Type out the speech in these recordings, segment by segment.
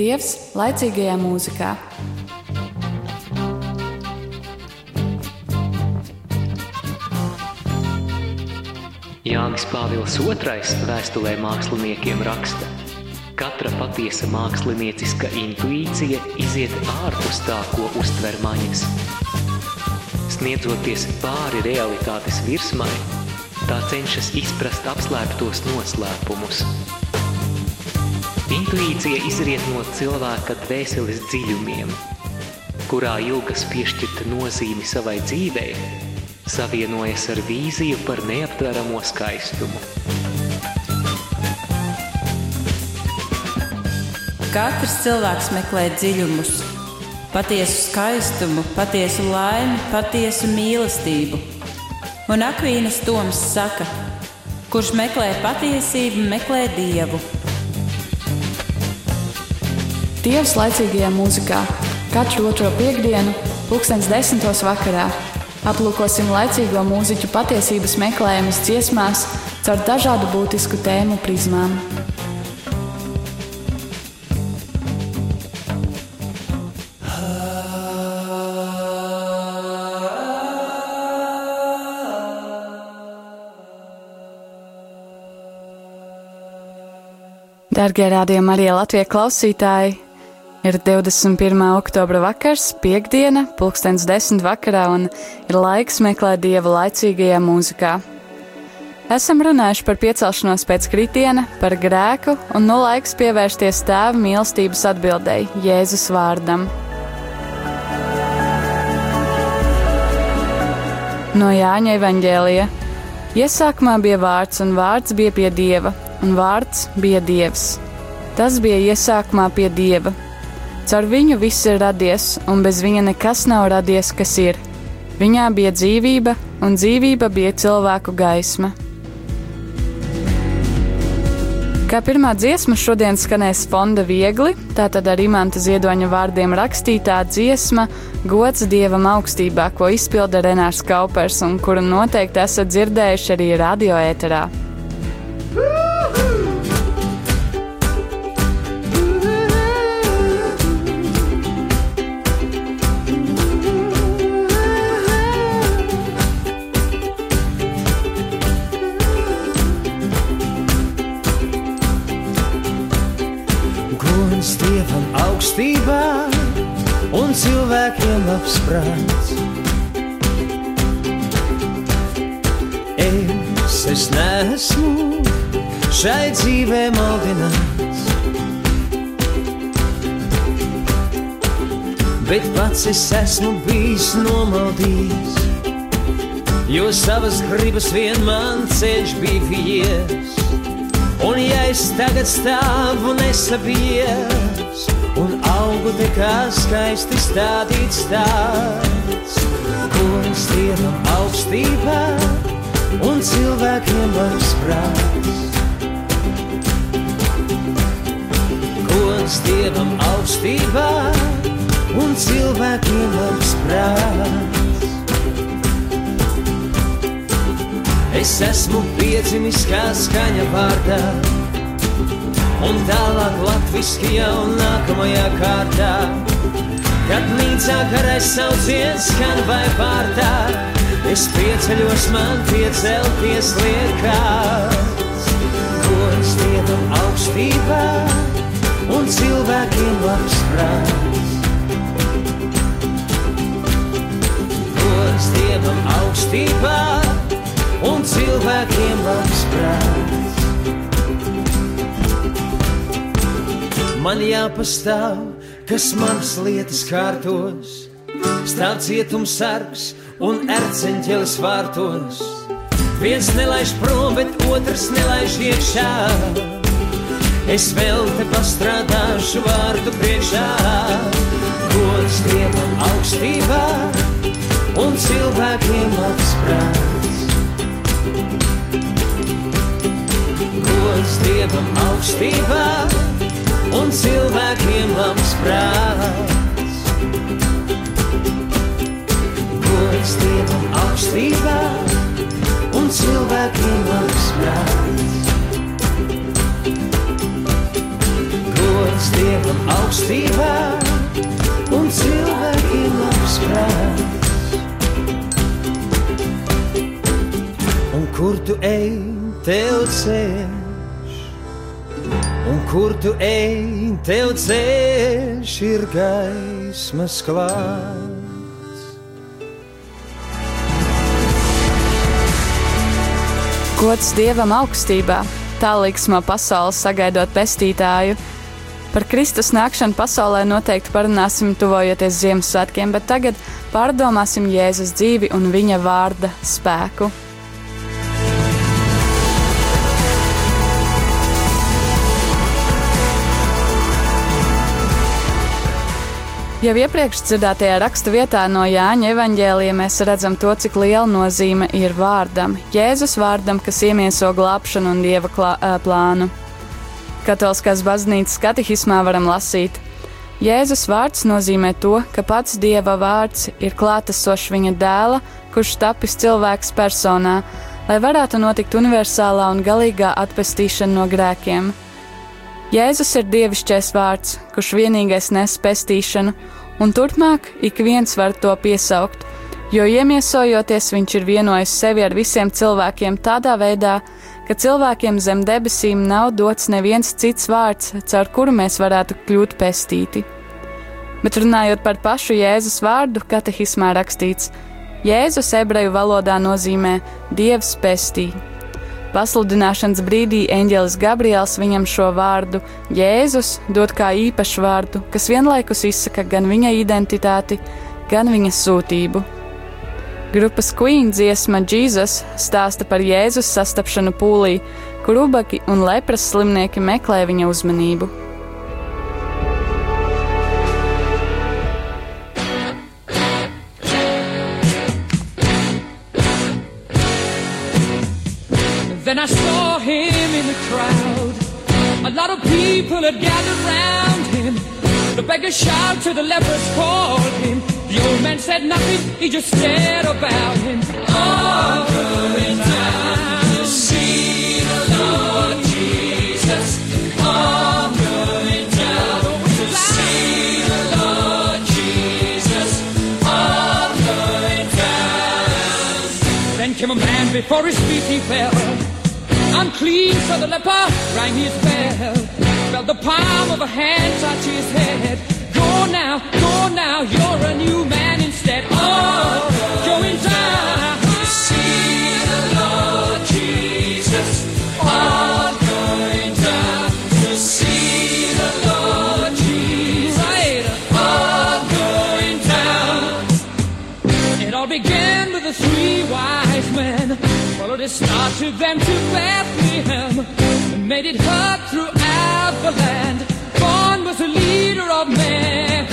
Dievs laicīgajā mūzikā. Jānis Pāvils II vēstulē māksliniekiem raksta: Katra patiesa mākslinieciska intuīcija iziet ārpus tā, ko uztver maņas. Sniedzoties pāri realitātes virsmai, tā cenšas izprast apslēptos noslēpumus. Intuīcija izriet no cilvēka dvēseles dziļumiem, kurā ilgas piešķirta nozīmi savai dzīvei, savienojas ar vīziju par neaptveramo skaistumu. Katrs cilvēks meklē dziļumus, patiesu skaistumu, patiesu laimi, patiesu mīlestību. Un Akvīnas Toms saka, kurš meklē patiesību, meklē dievu. Dievs laicīgajā mūzikā katru otro piekdienu, pulkstens desmitos vakarā Aplūkosim laicīgo mūziķu patiesības meklējumus dziesmās caur dažādu būtisku tēmu prizmām. Darbie rādījumi, arī Latvijas klausītāji! Ir 21. oktobra vakars, piekdiena, pulkstens desmit vakarā, un ir laiks meklēt dieva laicīgajā mūzikā. Esam runājuši par piecelšanos pēc kritiena, par grēku, un nu laiks pievērsties tēva mīlestības atbildēji Jēzus vārdam. No Jāņa evaņģēlija. Iesākumā bija vārds, un vārds bija pie dieva, un vārds bija dievs. Tas bija iesākumā pie dieva Caur viņu viss ir radies, un bez viņa nekas nav radies, kas ir. Viņā bija dzīvība, un dzīvība bija cilvēku gaisma. Kā pirmā dziesma šodien skanēs fonda viegli, tātad ar imanta ziedoņa vārdiem rakstītā dziesma Gods dievam augstībā, ko izpilda Renārs Kaupers un kuru noteikti esat dzirdējuši arī radioēterā. cilvēkiem Es, es neesmu šai dzīvē maldināts, bet pats es esmu bijis nomaldījis, jo savas gribas vien man ceļš bija vies. Un ja es tagad stāvu nesabies, un augu te kā skaisti stādīts tāds, kungs dievam augstībā un cilvēkiem labs prāts. Kungs dievam augstībā un cilvēkiem labs prāts. Es esmu piedzimis kā skaņa vārdā un tālāk latviski jau nākamajā kārtā. Kad mīcā karais sauciens skan vai pārtā, es pieceļos man piecelties liekās. Gods dievam augstībā un cilvēkiem labs prāts. Gods dievam augstībā un cilvēkiem labs prāts. man jāpastāv, kas manas lietas kārtos. Stāv cietums sargs un erceņķelis vārtos. Viens nelaiž prom, bet otrs nelaiž iekšā. Es vēl te pastrādāšu vārdu priekšā. Gods dievam augstībā un cilvēkiem labs prāts. Gods dievam augstībā un cilvēkiem labs Dievam augstībā un cilvēkiem labs prāts. Gods Dievam augstībā un cilvēkiem labs prāts. Un kur tu ej, tev ceļš, un kur tu ej, tev ceļš ir gaismas klāts. Gods Dievam augstībā, tā liksmo pasaules sagaidot pestītāju. Par Kristus nākšanu pasaulē noteikti parunāsim tuvojoties Ziemassvētkiem, bet tagad pārdomāsim Jēzus dzīvi un viņa vārda spēku. Jau iepriekš dzirdētajā rakstu vietā no Jāņa evanģēlija mēs redzam to, cik liela nozīme ir vārdam, Jēzus vārdam, kas iemieso glābšanu un dieva klā, plānu. Katoliskās baznīcas katehismā varam lasīt: Jēzus vārds nozīmē to, ka pats dieva vārds ir klātesošs viņa dēla, kurš tapis cilvēks personā, lai varētu notikt universālā un galīgā atpestīšana no grēkiem. Jēzus ir dievišķais vārds, kurš vienīgais nes pestīšanu, un turpmāk ik viens var to piesaukt, jo iemiesojoties viņš ir vienojis sevi ar visiem cilvēkiem tādā veidā, ka cilvēkiem zem debesīm nav dots neviens cits vārds, caur kuru mēs varētu kļūt pestīti. Bet runājot par pašu Jēzus vārdu, katehismā rakstīts: Jēzus ebreju valodā nozīmē Dievs pestīja. Pasludināšanas brīdī eņģēlis Gabriels viņam šo vārdu Jēzus dod kā īpašu vārdu, kas vienlaikus izsaka gan viņa identitāti, gan viņa sūtību. Grupas Queen dziesma Jesus stāsta par Jēzus sastapšanu pūlī, kur ubagi un lepras slimnieki meklē viņa uzmanību. Then I saw him in the crowd. A lot of people had gathered round him. The beggar shouted, the lepers called him. The old man said nothing, he just stared about him. All going down to see the Lord Jesus. All going down to see the Lord Jesus. All going down. Then came a man before his feet he fell. Unclean, so the leper rang his bell. Felt the palm of a hand touch his head. Go now, go now, you're a new man instead. Oh, going down see the Lord Jesus. Oh, going down to see the Lord Jesus. Right, going down. It all began with the three wise men. Followed a star, took them to Bethlehem, made it heard throughout the land. Born was the leader of men.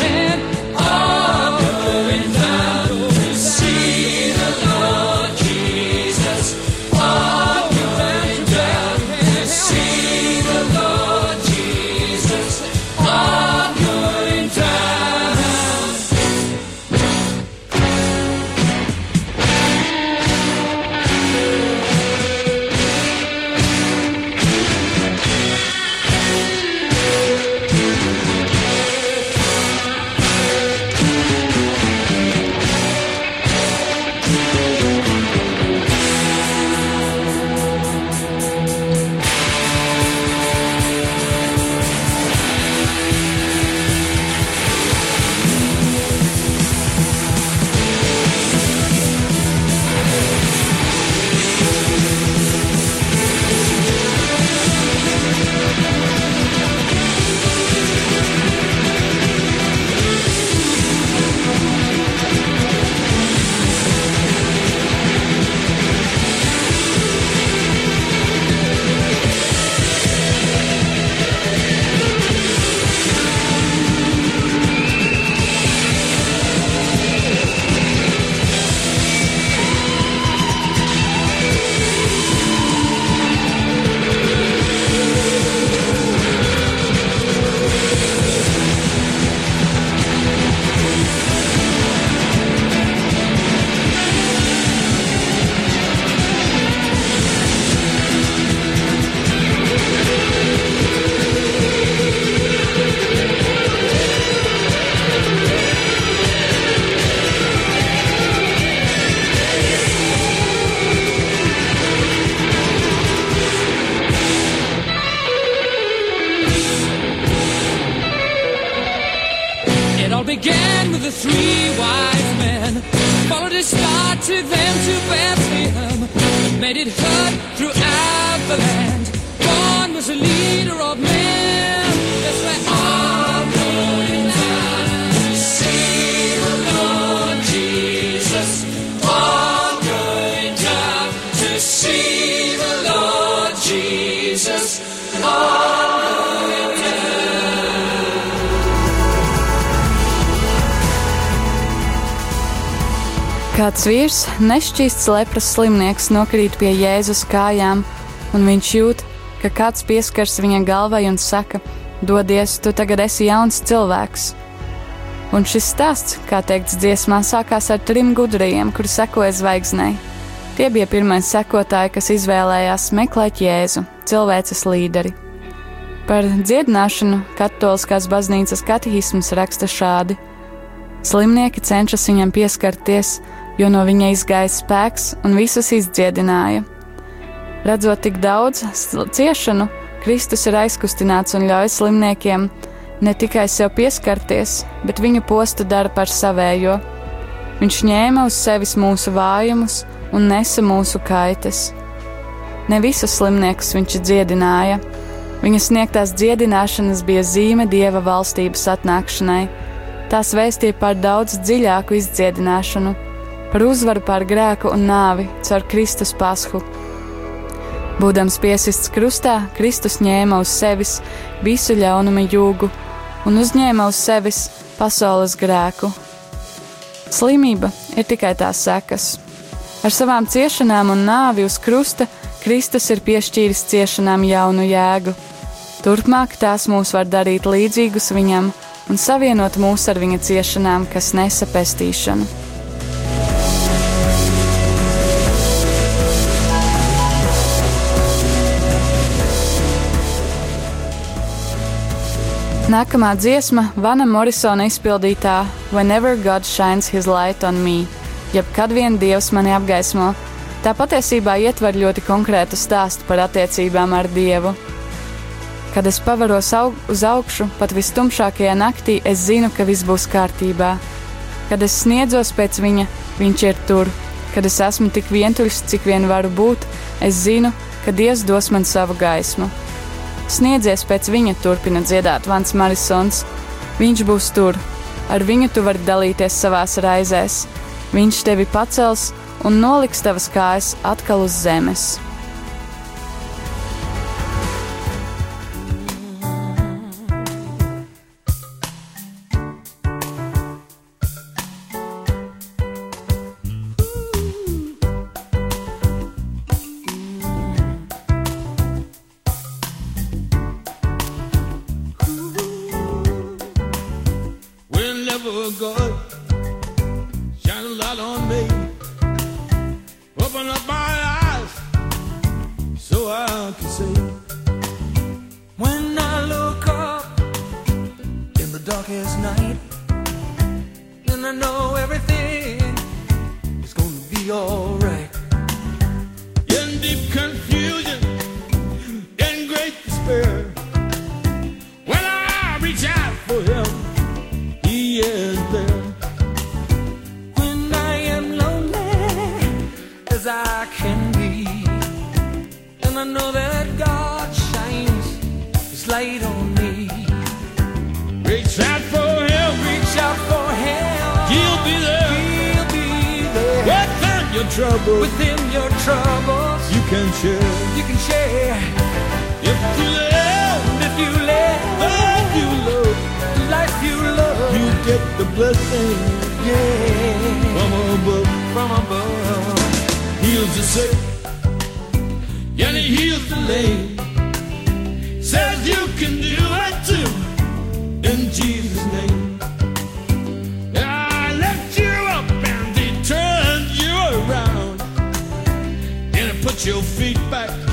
am too bad. Kāds vīrs, nešķīsts lepras slimnieks, nokrīt pie Jēzus kājām, un viņš jūt, ka kāds pieskars viņa galvai un saka: Dodies, tu tagad esi jauns cilvēks. Un šis stāsts, kā teikts dziesmā, sākās ar trim gudriem, kuri sekoja zvaigznei. Tie bija pirmie sekotāji, kas izvēlējās meklēt Jēzu, cilvēces līderi. Par dziedināšanu Katoliskās baznīcas katehisms raksta šādi: Slimnieki cenšas viņam pieskarties, jo no viņa izgāja spēks un visus izdziedināja. Redzot tik daudz ciešanu, Kristus ir aizkustināts un ļauj slimniekiem ne tikai sev pieskarties, bet viņu postu dara par savējo. Viņš ņēma uz sevis mūsu vājumus un nesa mūsu kaitas. Ne visus slimniekus viņš dziedināja. Viņa sniegtās dziedināšanas bija zīme dieva valstības atnākšanai. Tās vēstīja par daudz dziļāku izdziedināšanu, par uzvaru pār grēku un nāvi caur Kristus pasku. Būdams piesists krustā, Kristus ņēma uz sevis visu ļaunuma jūgu un uzņēma uz sevis pasaules grēku. Slimība ir tikai tās sekas. Ar savām ciešanām un nāvi uz krusta Kristus ir piešķīris ciešanām jaunu jēgu. Turpmāk tās mūs var darīt līdzīgus viņam un savienot mūs ar viņa ciešanām, kas nesa pestīšanu. Nākamā dziesma - Vana Morisona izpildītā Whenever God Shines His Light on Me, jeb kad vien Dievs mani apgaismo. Tā patiesībā ietver ļoti konkrētu stāstu par attiecībām ar Dievu. Kad es pavaros aug uz augšu, pat vistumšākajā naktī, es zinu, ka viss būs kārtībā. Kad es sniedzos pēc viņa, viņš ir tur. Kad es esmu tik vientuļš, cik vien varu būt, es zinu, ka Dievs dos man savu gaismu. Sniedzies pēc viņa, turpina dziedāt Vans Marisons. Viņš būs tur, ar viņu tu vari dalīties savās raizēs. Viņš tevi pacels un noliks tavas kājas atkal uz zemes. Your feet back.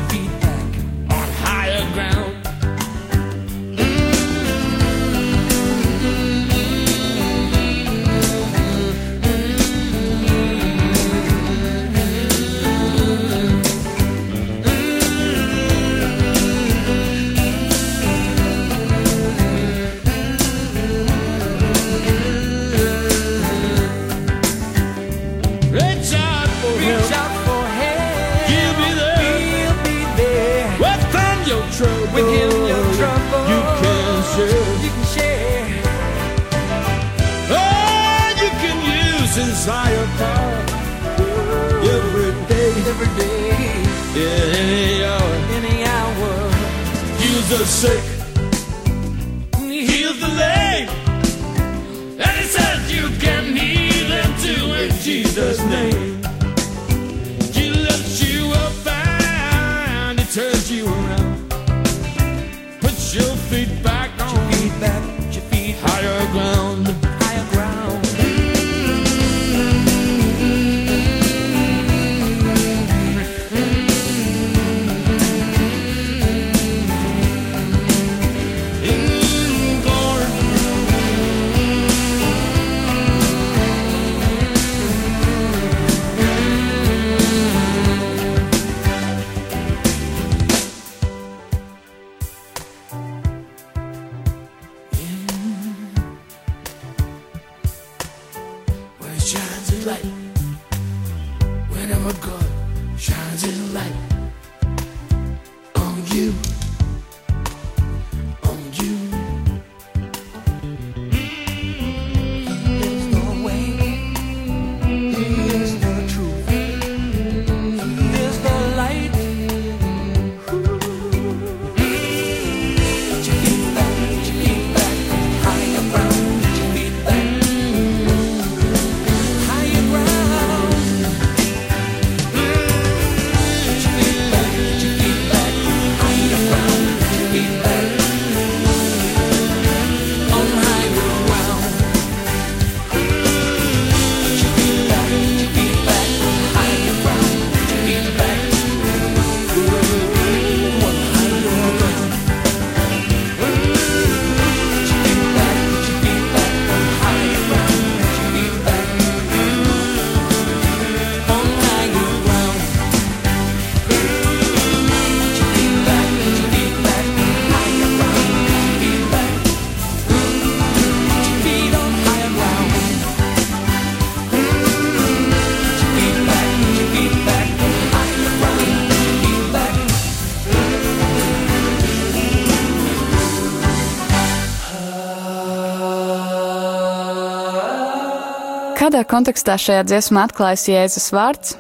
Kādā kontekstā šajā dziesmā atklājas Jēzus vārds?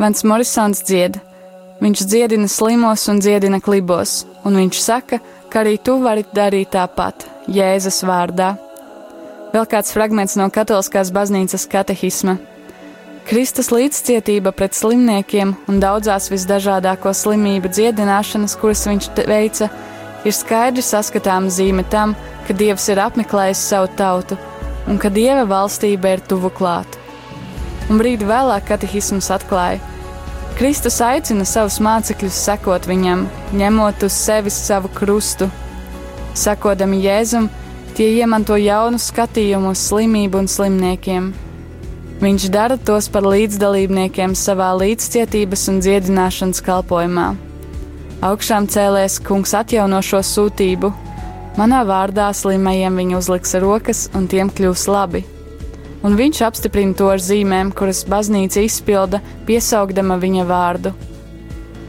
Vans Morisons dzied. Viņš dziedina slimos un dziedina klibos, un viņš saka, ka arī tu vari darīt tāpat, Jēzus vārdā. Vēl kāds fragments no Katoliskās baznīcas katehisma. Kristus līdzcietība pret slimniekiem un daudzās visdažādāko slimību dziedināšanas, kuras viņš veica, ir skaidri saskatāma zīme tam, ka Dievs ir apmeklējis savu tautu un ka Dieva valstība ir tuvu klāt. Un brīdi vēlāk katehisms atklāja, Kristus aicina savus mācekļus sekot viņam, ņemot uz sevis savu krustu. Sakodami Jēzum, tie iemanto jaunu skatījumu uz slimību un slimniekiem. Viņš dara tos par līdzdalībniekiem savā līdzcietības un dziedināšanas kalpošanā. Augšām cēlēs kungs atjauno šo sūtību. Manā vārdā slimajiem viņa uzliks rokas, un tiem kļūs labi. Un viņš apstiprina to ar zīmēm, kuras baznīca izpilda, piesaugdama viņa vārdu.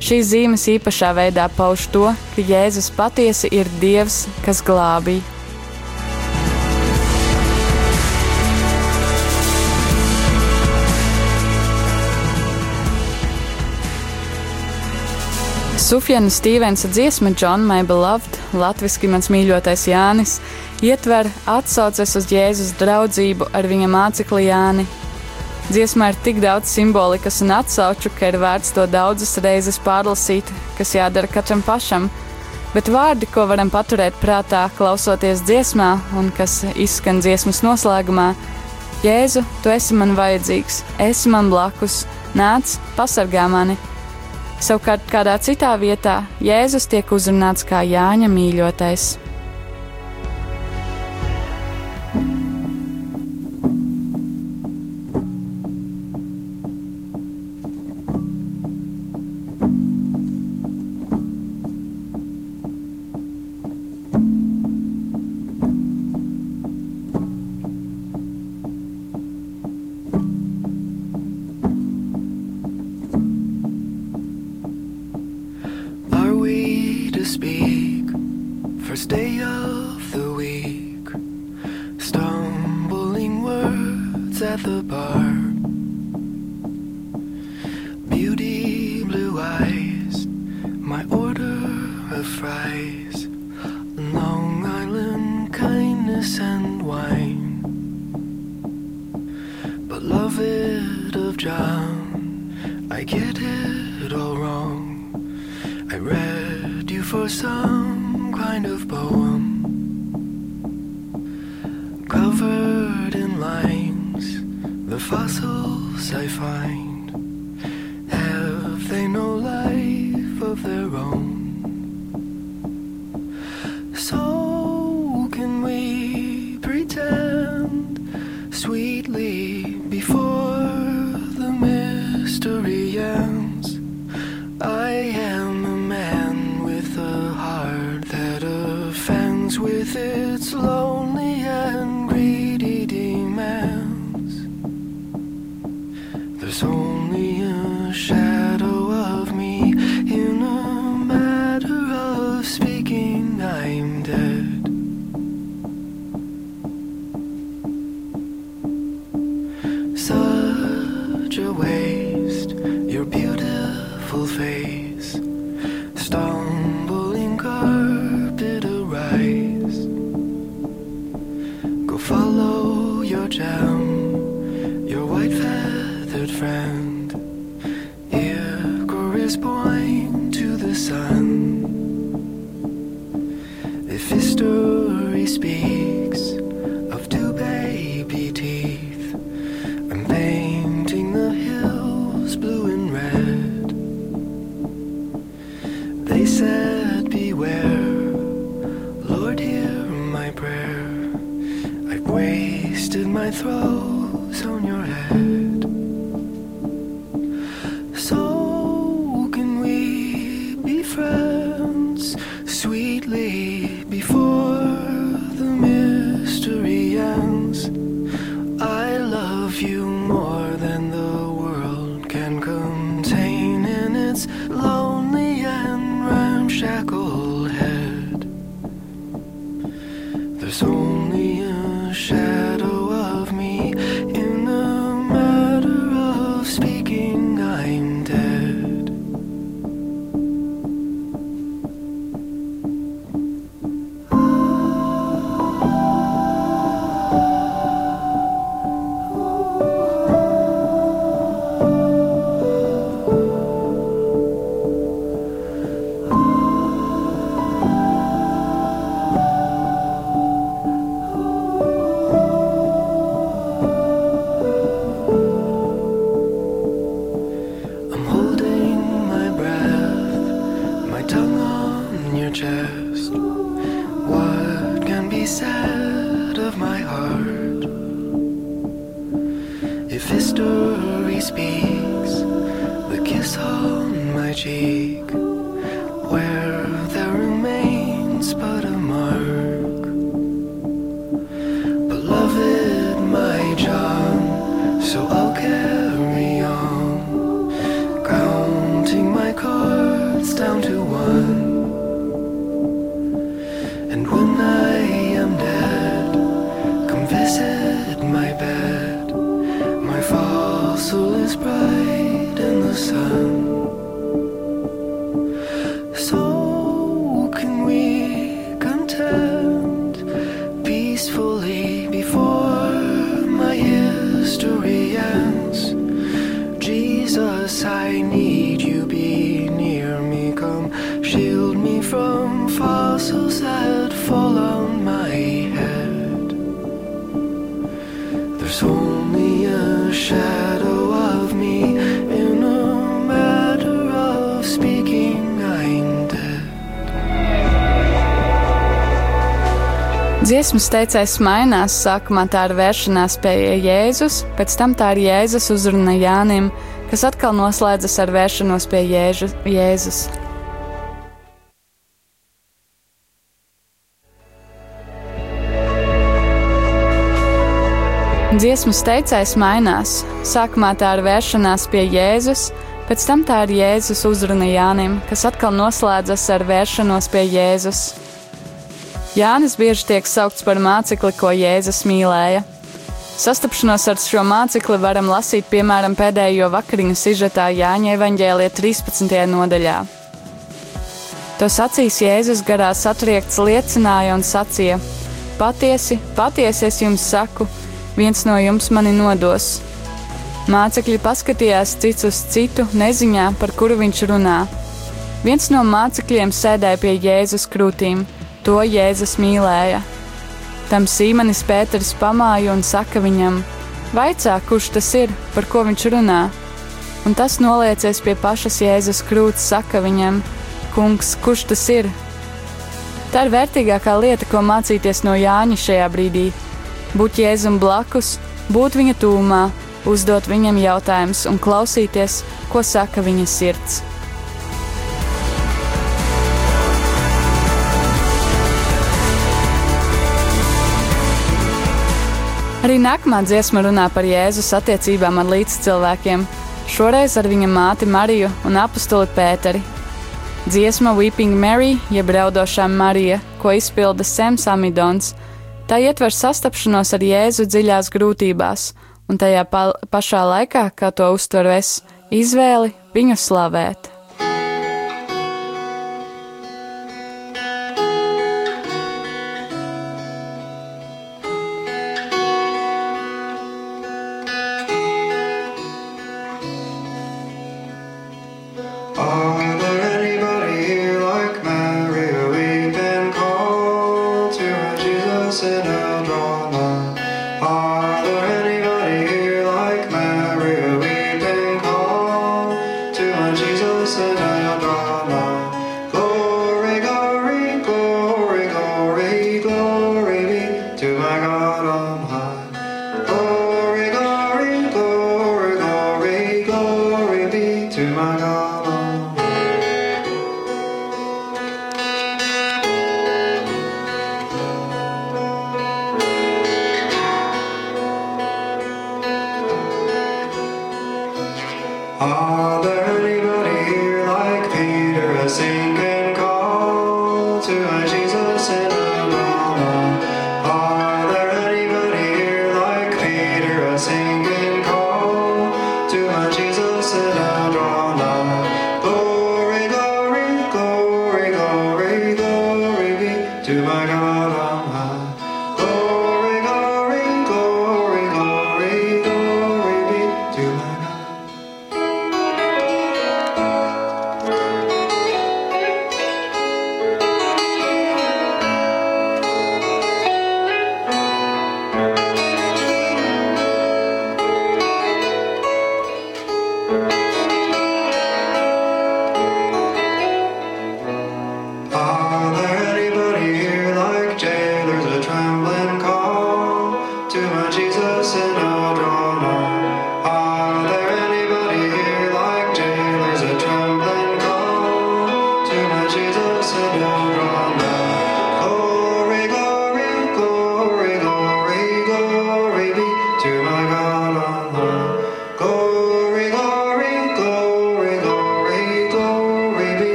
Šīs zīmes īpašā veidā pauž to, ka Jēzus patiesi ir Dievs, kas glābj. Sufjana Stevensa dziesma John My Beloved, latviski mans mīļotais Jānis, ietver atsauces uz Jēzus draudzību ar viņa mācekli Jāni. Dziesmā ir tik daudz simbolikas un atsauču, ka ir vērts to daudzas reizes pārlasīt, kas jādara katram pašam. Bet vārdi, ko varam paturēt prātā, klausoties dziesmā un kas izskan dziesmas noslēgumā, Jēzu, tu esi man vajadzīgs, esi man blakus, nāc, pasargā mani! Savukārt kādā citā vietā Jēzus tiek uzrunāts kā Jāņa mīļotais. I get it all wrong. I read you for some kind of poem. Covered in lines, the fossils I find have they no life of their own? energy. teicējs mainās. Sākumā tā ir vēršanās pie Jēzus, pēc tam tā ir Jēzus uzruna Jānim, kas atkal noslēdzas ar vēršanos pie Jēžu, Jēzus. Dziesmas teicējs mainās. Sākumā tā ir vēršanās pie Jēzus, pēc tam tā ir Jēzus uzruna Jānim, kas atkal noslēdzas ar vēršanos pie Jēzus. Jānis bieži tiek saukts par mācekli, ko Jēzus mīlēja. Sastapšanos ar šo mācekli varam lasīt piemēram pēdējo vakariņu sižetā Jāņa evaņģēlija 13. nodaļā. To sacīs Jēzus garā satriekts liecināja un sacīja: Patiesi, patiesi es jums saku, viens no jums mani nodos Mācekļi paskatījās cits uz citu, neziņā, par kuru viņš runā. Viens no mācekļiem sēdēja pie Jēzus krūtīm, to Jēzus mīlēja. Tam Sīmanis Pēters pamāja un saka viņam: Vaicā, kurš tas ir, par ko viņš runā? Un tas noliecies pie pašas Jēzus krūts, saka viņam: Kungs, kurš tas ir? Tā ir vērtīgākā lieta, ko mācīties no Jāņa šajā brīdī. Būt Jēzum blakus, būt viņa tūmā, uzdot viņam jautājumus un klausīties, ko saka viņa sirds. Arī nākamā dziesma runā par Jēzus attiecībām ar līdzcilvēkiem, šoreiz ar viņa māti Mariju un apakstuli Pēteri. Dziesma Weeping Mary, jeb raudošā Marija, ko izpilda Sems Amidons, tā ietver sastapšanos ar Jēzu dziļās grūtībās un tajā pa pašā laikā, kā to uztveru es, izvēli viņu slavēt.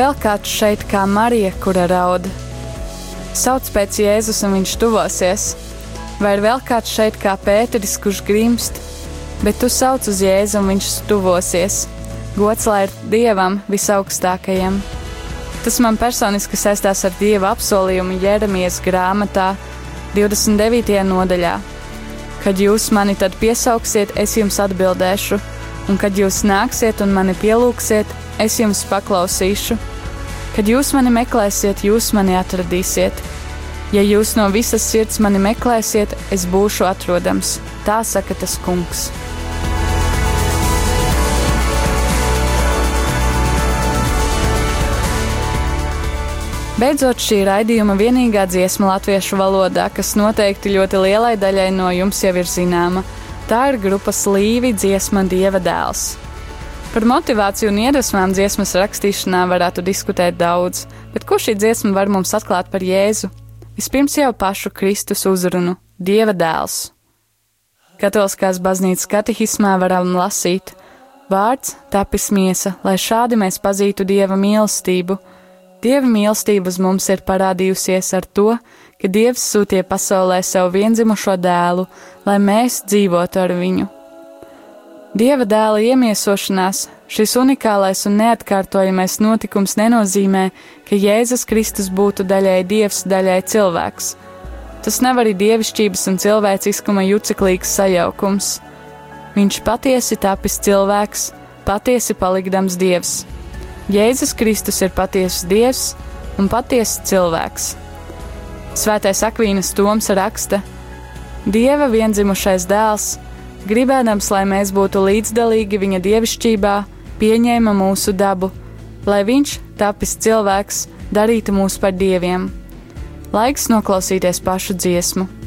Vēl kāds šeit kā Marija, kura raud? Sauc pēc Jēzus un viņš tuvosies. Vai ir vēl kāds šeit kā Pēteris, kurš grimst, bet tu sauc uz Jēzu un viņš tuvosies? Gods lai ir Dievam visaugstākajam. Tas man personiski saistās ar Dieva apsolījumu Jeremijas grāmatā 29. nodaļā. Kad jūs mani tad piesauksiet, es jums atbildēšu, un kad jūs nāksiet un mani pielūgsiet, es jums paklausīšu. Kad jūs mani meklēsiet, jūs mani atradīsiet. Ja jūs no visas sirds mani meklēsiet, es būšu atrodams. Tā saka tas kungs. Beidzot, šī raidījuma vienīgā dziesma latviešu valodā, kas noteikti ļoti lielai daļai no jums jau ir zināma, tā ir grupas Līvi dziesma Dieva dēls. Par motivāciju un iedvesmām dziesmas rakstīšanā varētu diskutēt daudz, bet ko šī dziesma var mums atklāt par Jēzu? Vispirms jau pašu Kristus uzrunu - Dieva dēls. Katoliskās baznīcas katehismā varam lasīt: Vārds tapis miesa, lai šādi mēs pazītu Dieva mīlestību. Dieva mīlestība uz mums ir parādījusies ar to, ka Dievs sūtīja pasaulē savu vienzimušo dēlu, lai mēs dzīvotu ar viņu. Dieva dēla iemiesošanās, šis unikālais un neatkārtojamais notikums nenozīmē, ka Jēzus Kristus būtu daļai dievs, daļai cilvēks. Tas nav arī dievišķības un cilvēciskuma juceklīgs sajaukums. Viņš patiesi tapis cilvēks, patiesi palikdams dievs. Jēzus Kristus ir patiesas dievs un patiesas cilvēks. Svētais Akvīnas Toms raksta: Dieva vienzimušais dēls gribēdams, lai mēs būtu līdzdalīgi viņa dievišķībā, pieņēma mūsu dabu, lai viņš, tapis cilvēks, darītu mūs par dieviem. Laiks noklausīties pašu dziesmu.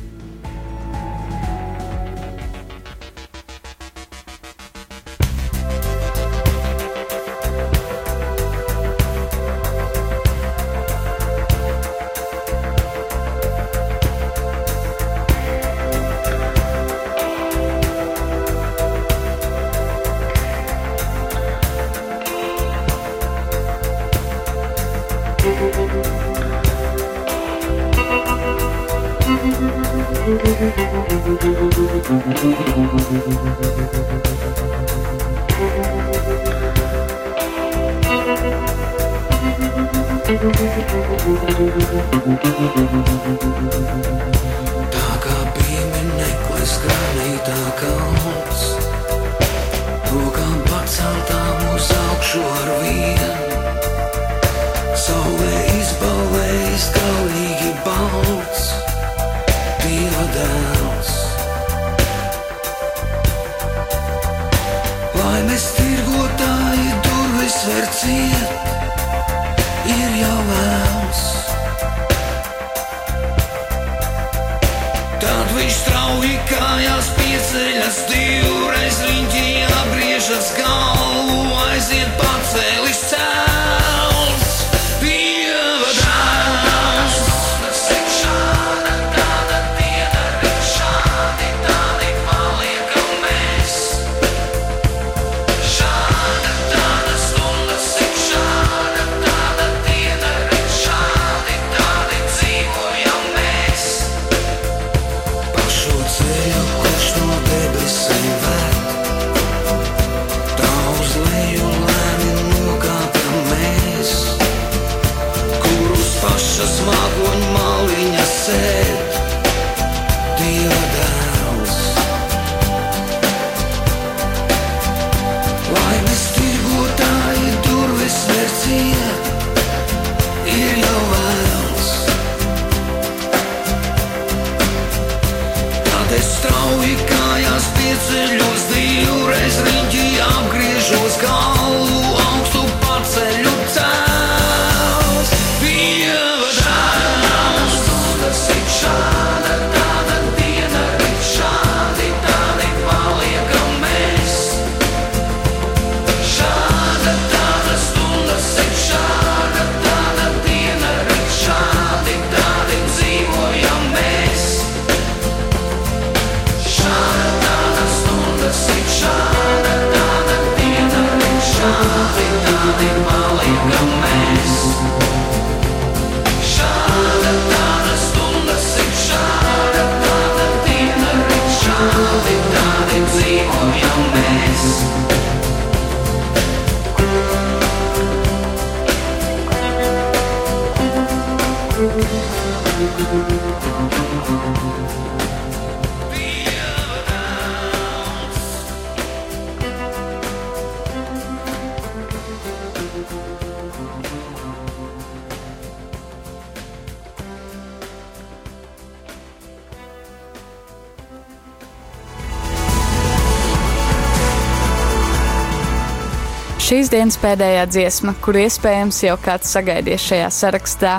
Šīs dienas pēdējā dziesma, kuru iespējams jau kāds sagaidījis šajā sarakstā,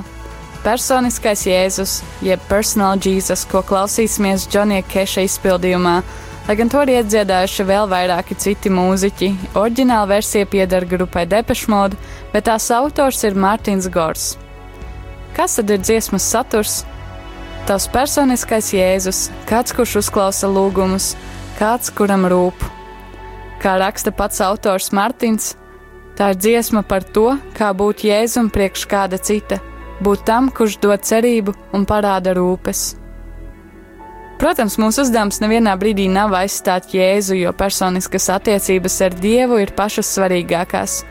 personiskais Jēzus, jeb personal Jesus, ko klausīsimies Džonija Keša izpildījumā, lai gan to ir iedziedājuši vēl vairāki citi mūziķi. Orģināla versija pieder grupai Depeche Mode, bet tās autors ir Mārtiņš Gors. Kas tad ir dziesmas saturs? Tavs personiskais Jēzus, kāds, kurš uzklausa lūgumus, kāds, kuram rūp. Kā raksta pats autors Mārtiņš, tā ir dziesma par to, kā būt Jēzum priekš kāda cita būt tam, kurš dod cerību un parāda rūpes. Protams, mūsu uzdevums nevienā brīdī nav aizstāt Jēzu, jo personiskas attiecības ar Dievu ir pašas svarīgākās.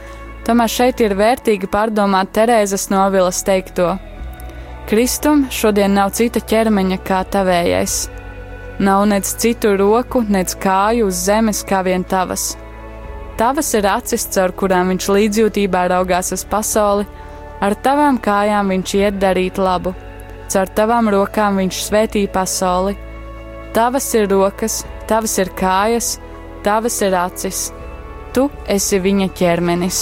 Tomēr šeit ir vērtīgi pārdomāt Terēzes novilas teikto: Kristum šodien nav cita ķermeņa kā tavējais. Nav nec citu roku, nec kāju uz zemes kā vien tavas. Tavas ir acis, caur kurām viņš līdzjūtībā raugās uz pasauli, Ar tavām kājām viņš iet darīt labu, caur tavām rokām viņš svētī pasauli. Tavas ir rokas, tavas ir kājas, tavas ir acis. Tu esi viņa ķermenis.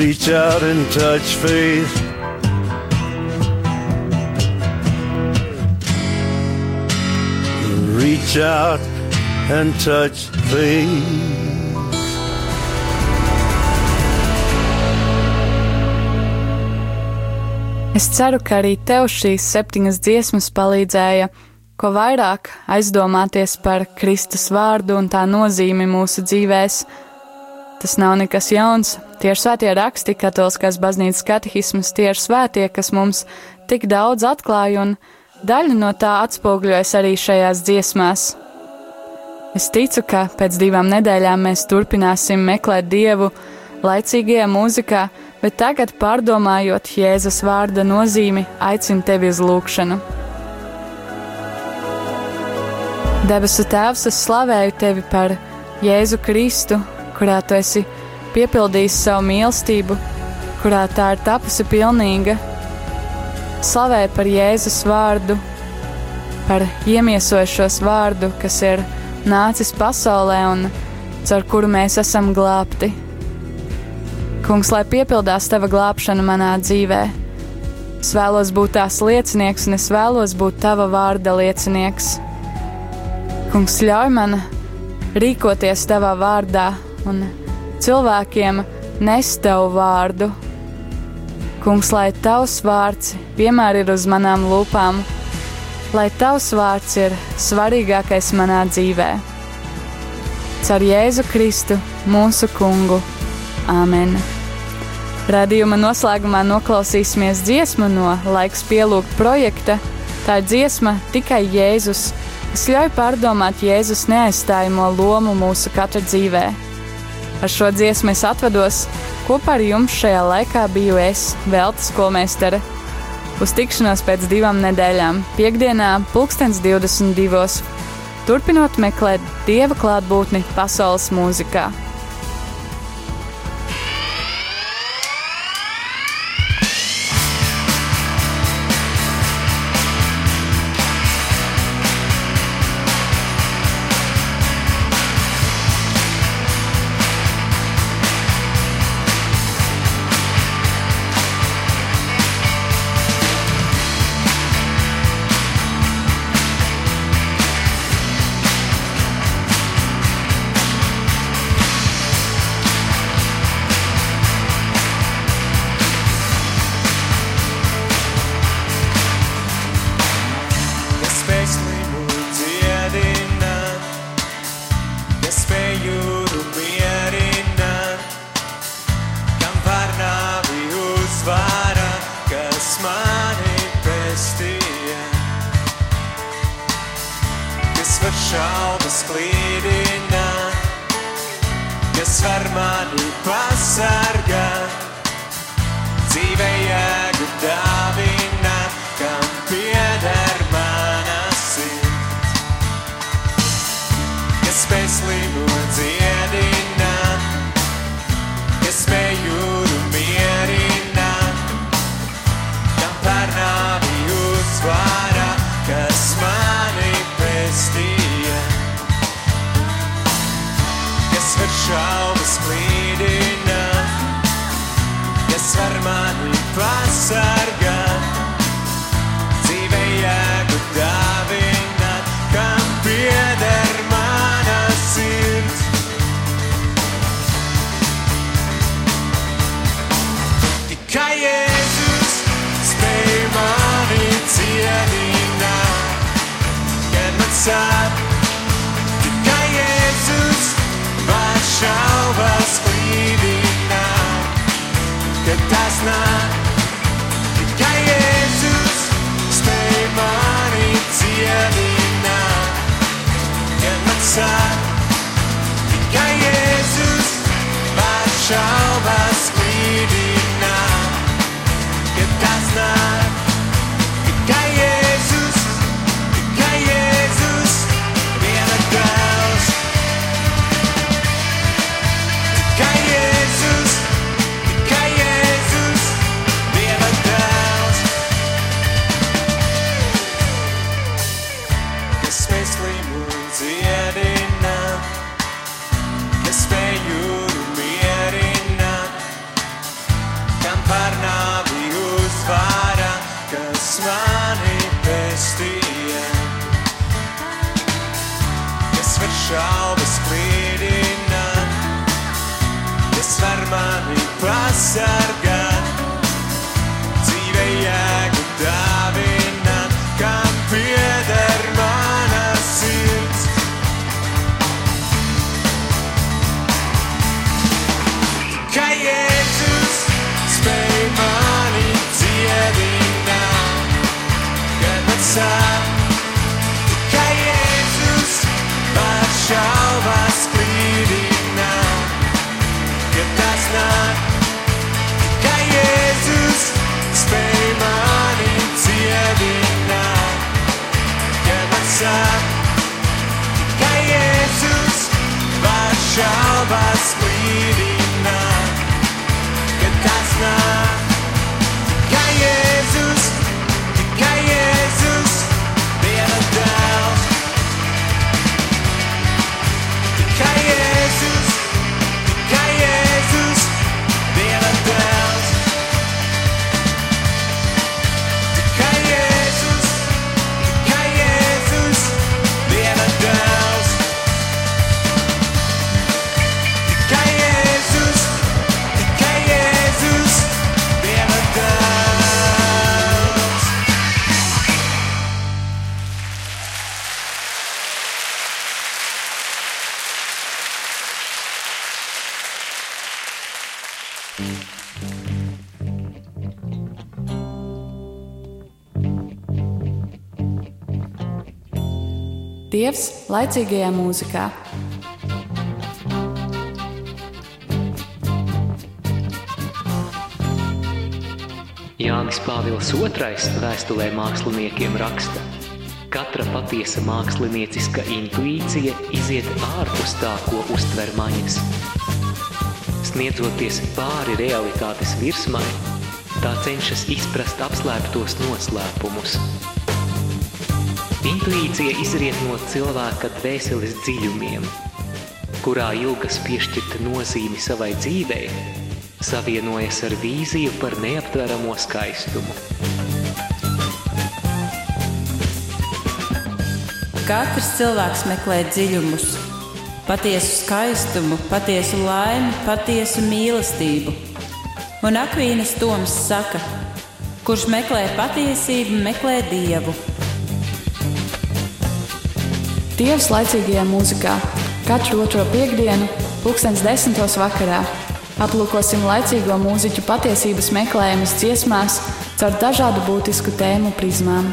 Reach out and touch faith. Reach out and touch faith. Es ceru, ka arī tev šīs septiņas dziesmas palīdzēja ko vairāk aizdomāties par Kristus vārdu un tā nozīmi mūsu dzīvēm Tas nav nekas jauns. Tie ir svētie raksti, katoliskās baznīcas katehismas, tie ir svētie, kas mums tik daudz atklāja, un daļa no tā atspoguļojas arī šajās dziesmās. Es ticu, ka pēc divām nedēļām mēs turpināsim meklēt dievu laicīgajā mūzikā, bet tagad, pārdomājot Jēzus vārda nozīmi, aicinu tevi uz lūgšanu. Debesu Tēvs, es slavēju tevi par Jēzu Kristu, kurā tu esi piepildījis savu mīlestību, kurā tā ir tapusi pilnīga. Slavēju par Jēzus vārdu, par iemiesojušos vārdu, kas ir nācis pasaulē un caur kuru mēs esam glābti. Kungs, lai piepildās tava glābšana manā dzīvē. Es vēlos būt tās liecinieks, un es vēlos būt tava vārda liecinieks. Kungs, ļauj man rīkoties tavā vārdā un cilvēkiem nest tavu vārdu. Kungs, lai tavs vārds vienmēr ir uz manām lūpām, lai tavs vārds ir svarīgākais manā dzīvē. Caur Jēzu Kristu, mūsu kungu. Āmen! Radījuma noslēgumā noklausīsimies dziesmu no Laiks pielūgt projekta. Tā ir dziesma tikai Jēzus, kas ļauj pārdomāt Jēzus neaizstājamo lomu mūsu katra dzīvē. Ar šo dziesmu es atvados, kopā ar jums šajā laikā biju es, Veltes skolmeistere. Uz tikšanos pēc divām nedēļām, piekdienā, 2022. Turpinot meklēt dieva klātbūtni pasaules mūzikā. side. side. praça. shall pass with Dievs laicīgajā mūzikā. Jānis Pāvils II vēstulē māksliniekiem raksta: Katra patiesa mākslinieciska intuīcija iziet ārpus tā, ko uztver maņas. Sniedzoties pāri realitātes virsmai, tā cenšas izprast apslēptos noslēpumus. Intuīcija izriet no cilvēka dvēseles dziļumiem, kurā ilgas piešķirta nozīme savai dzīvei, savienojas ar vīziju par neaptveramo skaistumu. Katrs cilvēks meklē dziļumus, patiesu skaistumu, patiesu laimi, patiesu mīlestību. Un Akvīnas Toms saka, kurš meklē patiesību, meklē dievu. Dievs laicīgajā mūzikā katru otro piekdienu, pulkstens desmitos vakarā. Aplūkosim laicīgo mūziķu patiesības meklējumus dziesmās caur dažādu būtisku tēmu prizmām.